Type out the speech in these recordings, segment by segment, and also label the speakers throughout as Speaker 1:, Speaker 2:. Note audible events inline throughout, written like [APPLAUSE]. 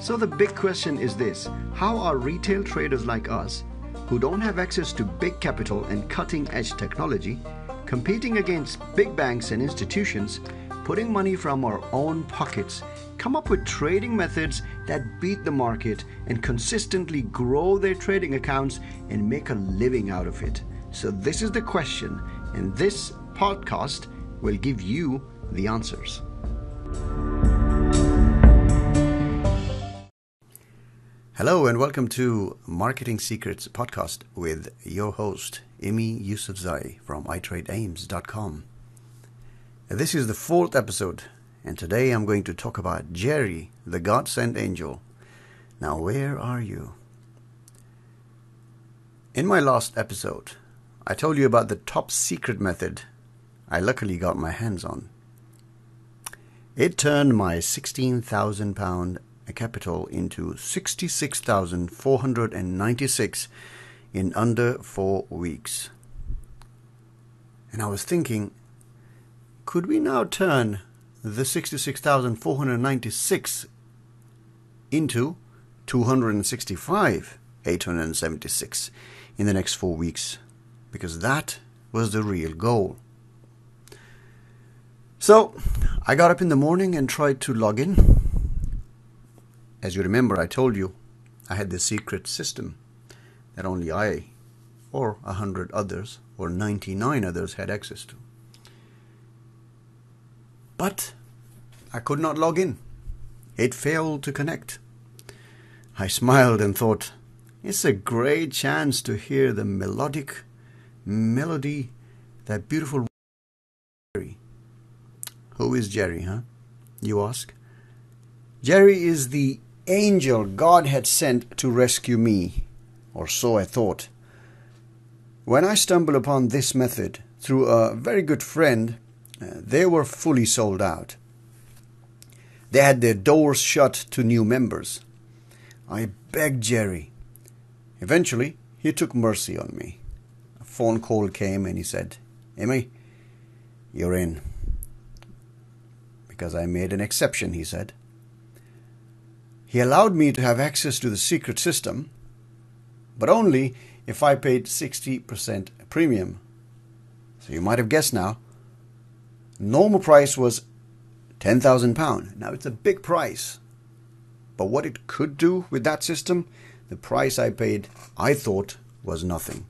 Speaker 1: So the big question is this How are retail traders like us, who don't have access to big capital and cutting edge technology, competing against big banks and institutions, putting money from our own pockets, come up with trading methods that beat the market and consistently grow their trading accounts and make a living out of it? So, this is the question, and this podcast will give you the answers. Hello and welcome to Marketing Secrets podcast with your host Imi Yousafzai from iTradeAims.com. This is the fourth episode, and today I'm going to talk about Jerry, the God sent angel. Now, where are you? In my last episode, I told you about the top secret method I luckily got my hands on. It turned my £16,000 capital into 66,496 in under four weeks. And I was thinking, could we now turn the 66,496 into 265,876 in the next four weeks? Because that was the real goal. So I got up in the morning and tried to log in. As you remember, I told you I had this secret system that only I or a hundred others or 99 others had access to. But I could not log in. It failed to connect. I smiled and thought, it's a great chance to hear the melodic melody, that beautiful Jerry. who is Jerry, huh? You ask. Jerry is the angel God had sent to rescue me, or so I thought. When I stumbled upon this method through a very good friend, uh, they were fully sold out. They had their doors shut to new members. I begged Jerry. Eventually, he took mercy on me. A phone call came and he said, Imi, you're in because I made an exception, he said. He allowed me to have access to the secret system, but only if I paid 60% premium. So you might have guessed now. Normal price was £10,000. Now it's a big price. But what it could do with that system, the price I paid, I thought was nothing.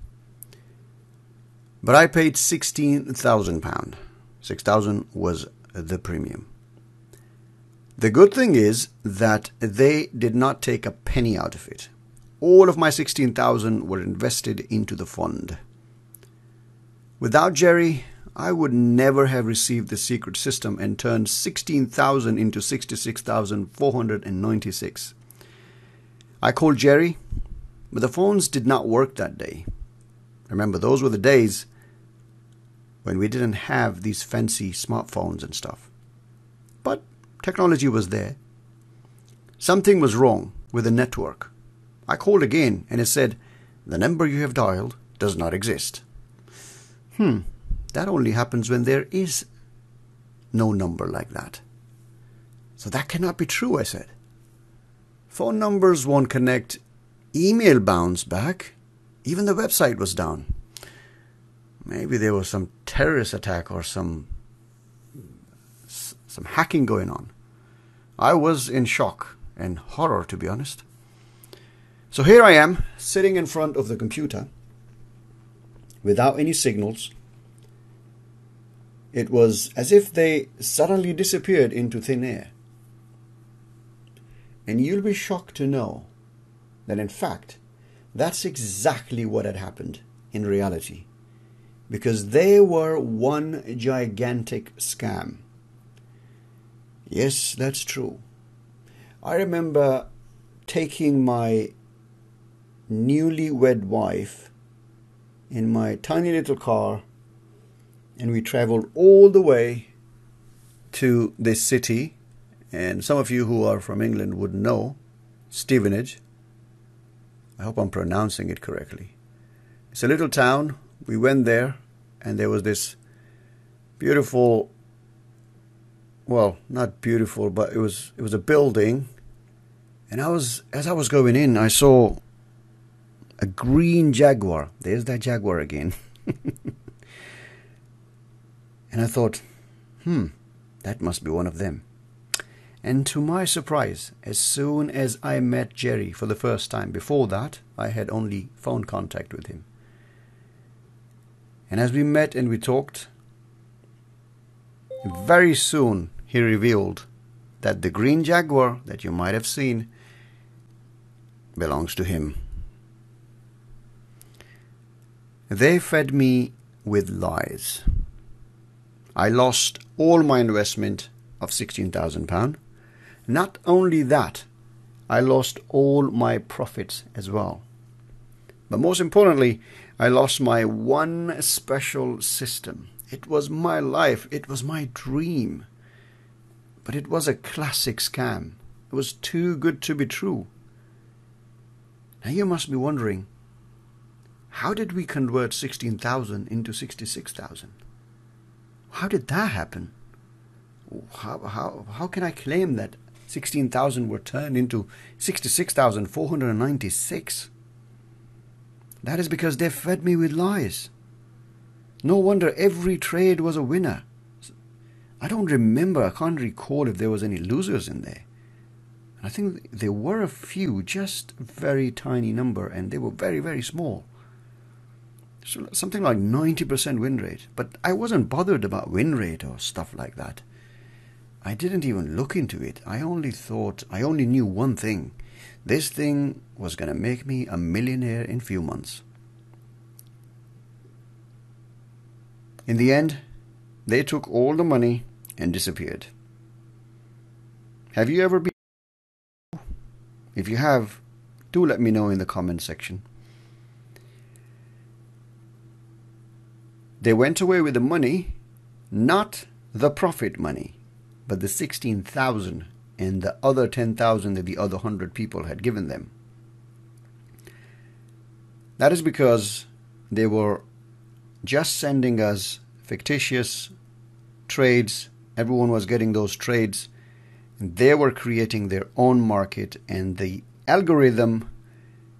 Speaker 1: But I paid £16,000. 6000 was the premium. The good thing is that they did not take a penny out of it. All of my 16,000 were invested into the fund. Without Jerry, I would never have received the secret system and turned 16,000 into 66,496. I called Jerry, but the phones did not work that day. Remember, those were the days when we didn't have these fancy smartphones and stuff. Technology was there. Something was wrong with the network. I called again and it said, The number you have dialed does not exist. Hmm, that only happens when there is no number like that. So that cannot be true, I said. Phone numbers won't connect, email bounced back, even the website was down. Maybe there was some terrorist attack or some some hacking going on. I was in shock and horror, to be honest. So here I am, sitting in front of the computer without any signals. It was as if they suddenly disappeared into thin air. And you'll be shocked to know that, in fact, that's exactly what had happened in reality. Because they were one gigantic scam. Yes, that's true. I remember taking my newlywed wife in my tiny little car and we traveled all the way to this city and some of you who are from England would know Stevenage. I hope I'm pronouncing it correctly. It's a little town. We went there and there was this beautiful well, not beautiful, but it was it was a building, And I was as I was going in, I saw a green jaguar. There's that jaguar again. [LAUGHS] and I thought, hmm, that must be one of them. And to my surprise, as soon as I met Jerry for the first time, before that, I had only phone contact with him. And as we met and we talked, very soon he revealed that the green jaguar that you might have seen belongs to him. They fed me with lies. I lost all my investment of £16,000 not only that, I lost all my profits as well. But most importantly, I lost my one special system. It was my life, it was my dream. But it was a classic scam. It was too good to be true. Now you must be wondering, how did we convert 16,000 into 66,000? How did that happen? How, how, how can I claim that 16,000 were turned into 66,496. That is because they fed me with lies. No wonder every trade was a winner. I don't remember, I can't recall if there was any losers in there. I think there were a few, just a very tiny number, and they were very, very small. So something like 90% win rate. But I wasn't bothered about win rate or stuff like that. I didn't even look into it. I only thought, I only knew one thing. This thing was going to make me a millionaire in few months. In the end, they took all the money and disappeared. Have you ever been? If you have, do let me know in the comment section. They went away with the money, not the profit money but the 16,000 and the other 10,000 that the other 100 people had given them. That is because they were just sending us fictitious trades. Everyone was getting those trades. And they were creating their own market, and the algorithm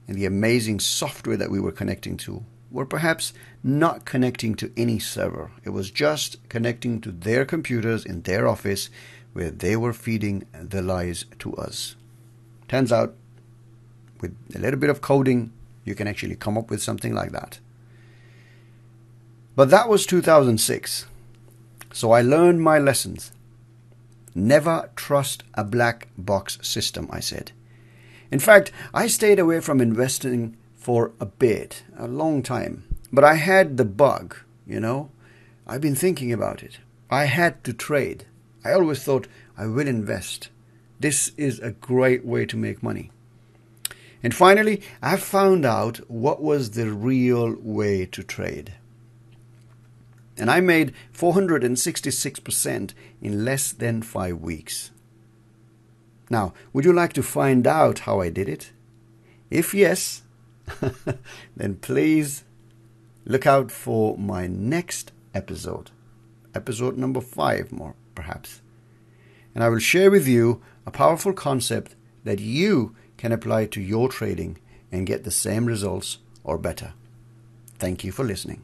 Speaker 1: and the amazing software that we were connecting to were perhaps not connecting to any server. It was just connecting to their computers in their office where they were feeding the lies to us. Turns out, with a little bit of coding, you can actually come up with something like that. But that was 2006. So I learned my lessons. Never trust a black box system, I said. In fact, I stayed away from investing for a bit, a long time. But I had the bug, you know. I've been thinking about it. I had to trade. I always thought I will invest. This is a great way to make money. And finally, I found out what was the real way to trade. And I made 466% in less than five weeks. Now, would you like to find out how I did it? If yes, [LAUGHS] then please look out for my next episode, episode number five, more perhaps. And I will share with you a powerful concept that you can apply to your trading and get the same results or better. Thank you for listening.